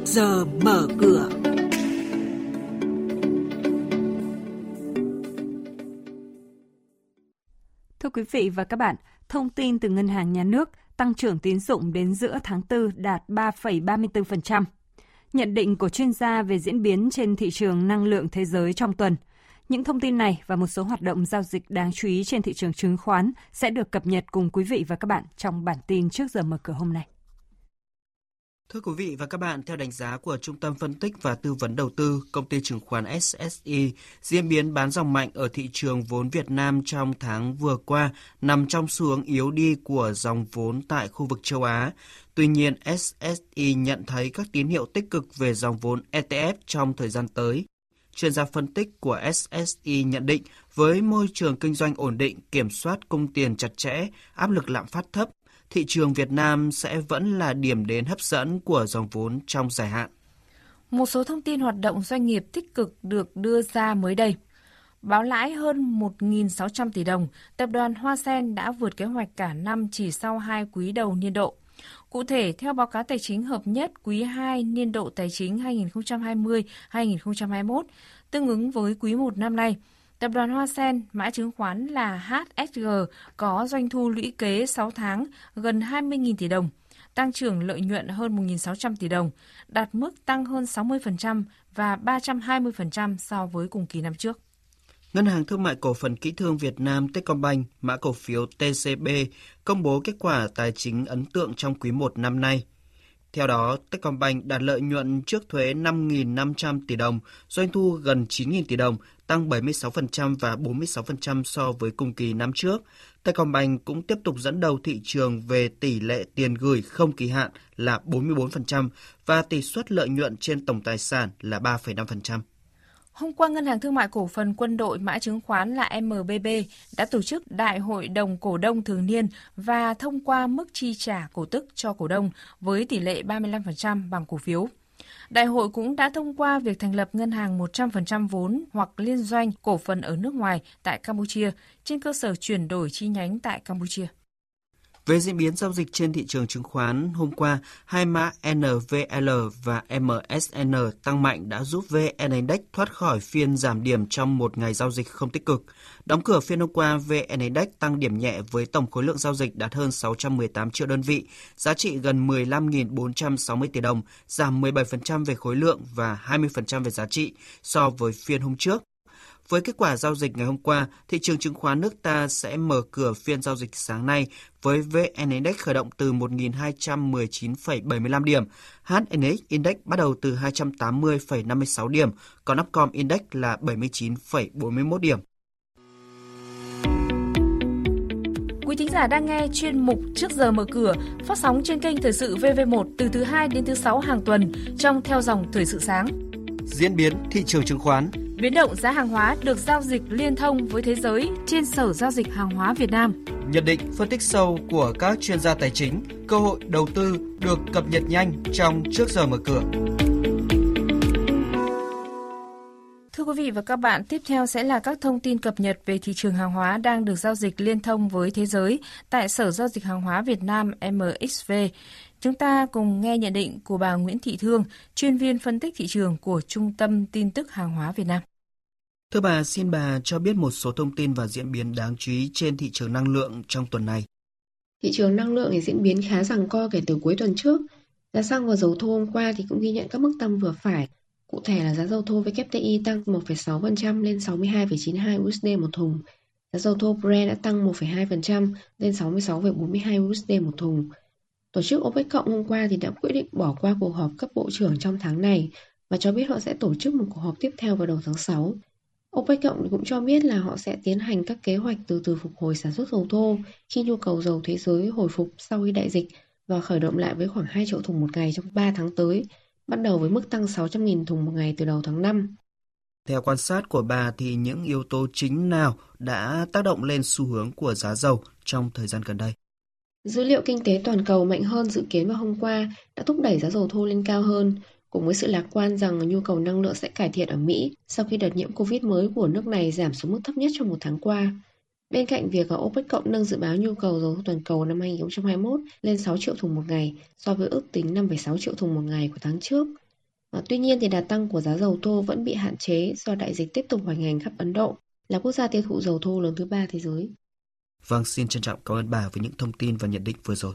trước giờ mở cửa. Thưa quý vị và các bạn, thông tin từ Ngân hàng Nhà nước, tăng trưởng tín dụng đến giữa tháng 4 đạt 3,34%. Nhận định của chuyên gia về diễn biến trên thị trường năng lượng thế giới trong tuần. Những thông tin này và một số hoạt động giao dịch đáng chú ý trên thị trường chứng khoán sẽ được cập nhật cùng quý vị và các bạn trong bản tin trước giờ mở cửa hôm nay. Thưa quý vị và các bạn, theo đánh giá của Trung tâm Phân tích và Tư vấn Đầu tư, công ty chứng khoán SSI, diễn biến bán dòng mạnh ở thị trường vốn Việt Nam trong tháng vừa qua nằm trong xu hướng yếu đi của dòng vốn tại khu vực châu Á. Tuy nhiên, SSI nhận thấy các tín hiệu tích cực về dòng vốn ETF trong thời gian tới. Chuyên gia phân tích của SSI nhận định với môi trường kinh doanh ổn định, kiểm soát cung tiền chặt chẽ, áp lực lạm phát thấp, thị trường Việt Nam sẽ vẫn là điểm đến hấp dẫn của dòng vốn trong dài hạn. Một số thông tin hoạt động doanh nghiệp tích cực được đưa ra mới đây. Báo lãi hơn 1.600 tỷ đồng, tập đoàn Hoa Sen đã vượt kế hoạch cả năm chỉ sau hai quý đầu niên độ. Cụ thể, theo báo cáo tài chính hợp nhất quý 2 niên độ tài chính 2020-2021, tương ứng với quý 1 năm nay, Tập đoàn Hoa Sen, mã chứng khoán là HSG, có doanh thu lũy kế 6 tháng gần 20.000 tỷ đồng, tăng trưởng lợi nhuận hơn 1.600 tỷ đồng, đạt mức tăng hơn 60% và 320% so với cùng kỳ năm trước. Ngân hàng Thương mại Cổ phần Kỹ thương Việt Nam Techcombank, mã cổ phiếu TCB, công bố kết quả tài chính ấn tượng trong quý 1 năm nay. Theo đó, Techcombank đạt lợi nhuận trước thuế 5.500 tỷ đồng, doanh thu gần 9.000 tỷ đồng, tăng 76% và 46% so với cùng kỳ năm trước. Techcombank cũng tiếp tục dẫn đầu thị trường về tỷ lệ tiền gửi không kỳ hạn là 44% và tỷ suất lợi nhuận trên tổng tài sản là 3,5%. Hôm qua, Ngân hàng Thương mại Cổ phần Quân đội mã chứng khoán là MBB đã tổ chức Đại hội đồng cổ đông thường niên và thông qua mức chi trả cổ tức cho cổ đông với tỷ lệ 35% bằng cổ phiếu. Đại hội cũng đã thông qua việc thành lập ngân hàng 100% vốn hoặc liên doanh cổ phần ở nước ngoài tại Campuchia trên cơ sở chuyển đổi chi nhánh tại Campuchia. Về diễn biến giao dịch trên thị trường chứng khoán, hôm qua, hai mã NVL và MSN tăng mạnh đã giúp VN Index thoát khỏi phiên giảm điểm trong một ngày giao dịch không tích cực. Đóng cửa phiên hôm qua, VN Index tăng điểm nhẹ với tổng khối lượng giao dịch đạt hơn 618 triệu đơn vị, giá trị gần 15.460 tỷ đồng, giảm 17% về khối lượng và 20% về giá trị so với phiên hôm trước. Với kết quả giao dịch ngày hôm qua, thị trường chứng khoán nước ta sẽ mở cửa phiên giao dịch sáng nay với VN Index khởi động từ 1.219,75 điểm, HNX Index bắt đầu từ 280,56 điểm, còn Upcom Index là 79,41 điểm. Quý thính giả đang nghe chuyên mục Trước giờ mở cửa phát sóng trên kênh Thời sự VV1 từ thứ 2 đến thứ 6 hàng tuần trong theo dòng Thời sự sáng. Diễn biến thị trường chứng khoán Biến động giá hàng hóa được giao dịch liên thông với thế giới trên Sở Giao dịch Hàng hóa Việt Nam. Nhận định phân tích sâu của các chuyên gia tài chính, cơ hội đầu tư được cập nhật nhanh trong trước giờ mở cửa. Thưa quý vị và các bạn, tiếp theo sẽ là các thông tin cập nhật về thị trường hàng hóa đang được giao dịch liên thông với thế giới tại Sở Giao dịch Hàng hóa Việt Nam MXV. Chúng ta cùng nghe nhận định của bà Nguyễn Thị Thương, chuyên viên phân tích thị trường của Trung tâm Tin tức Hàng hóa Việt Nam. Thưa bà, xin bà cho biết một số thông tin và diễn biến đáng chú ý trên thị trường năng lượng trong tuần này. Thị trường năng lượng thì diễn biến khá rằng co kể từ cuối tuần trước. Giá xăng và dầu thô hôm qua thì cũng ghi nhận các mức tăng vừa phải. Cụ thể là giá dầu thô WTI tăng 1,6% lên 62,92 USD một thùng. Giá dầu thô Brent đã tăng 1,2% lên 66,42 USD một thùng. Tổ chức OPEC cộng hôm qua thì đã quyết định bỏ qua cuộc họp cấp bộ trưởng trong tháng này và cho biết họ sẽ tổ chức một cuộc họp tiếp theo vào đầu tháng 6. OPEC cộng cũng cho biết là họ sẽ tiến hành các kế hoạch từ từ phục hồi sản xuất dầu thô khi nhu cầu dầu thế giới hồi phục sau khi đại dịch và khởi động lại với khoảng 2 triệu thùng một ngày trong 3 tháng tới, bắt đầu với mức tăng 600.000 thùng một ngày từ đầu tháng 5. Theo quan sát của bà thì những yếu tố chính nào đã tác động lên xu hướng của giá dầu trong thời gian gần đây? Dữ liệu kinh tế toàn cầu mạnh hơn dự kiến vào hôm qua đã thúc đẩy giá dầu thô lên cao hơn, cùng với sự lạc quan rằng nhu cầu năng lượng sẽ cải thiện ở Mỹ sau khi đợt nhiễm Covid mới của nước này giảm xuống mức thấp nhất trong một tháng qua. Bên cạnh việc OPEC cộng nâng dự báo nhu cầu dầu toàn cầu năm 2021 lên 6 triệu thùng một ngày so với ước tính 5,6 triệu thùng một ngày của tháng trước, À, tuy nhiên thì đà tăng của giá dầu thô vẫn bị hạn chế do đại dịch tiếp tục hoành hành khắp Ấn Độ, là quốc gia tiêu thụ dầu thô lớn thứ ba thế giới. Vâng, xin trân trọng cảm ơn bà với những thông tin và nhận định vừa rồi.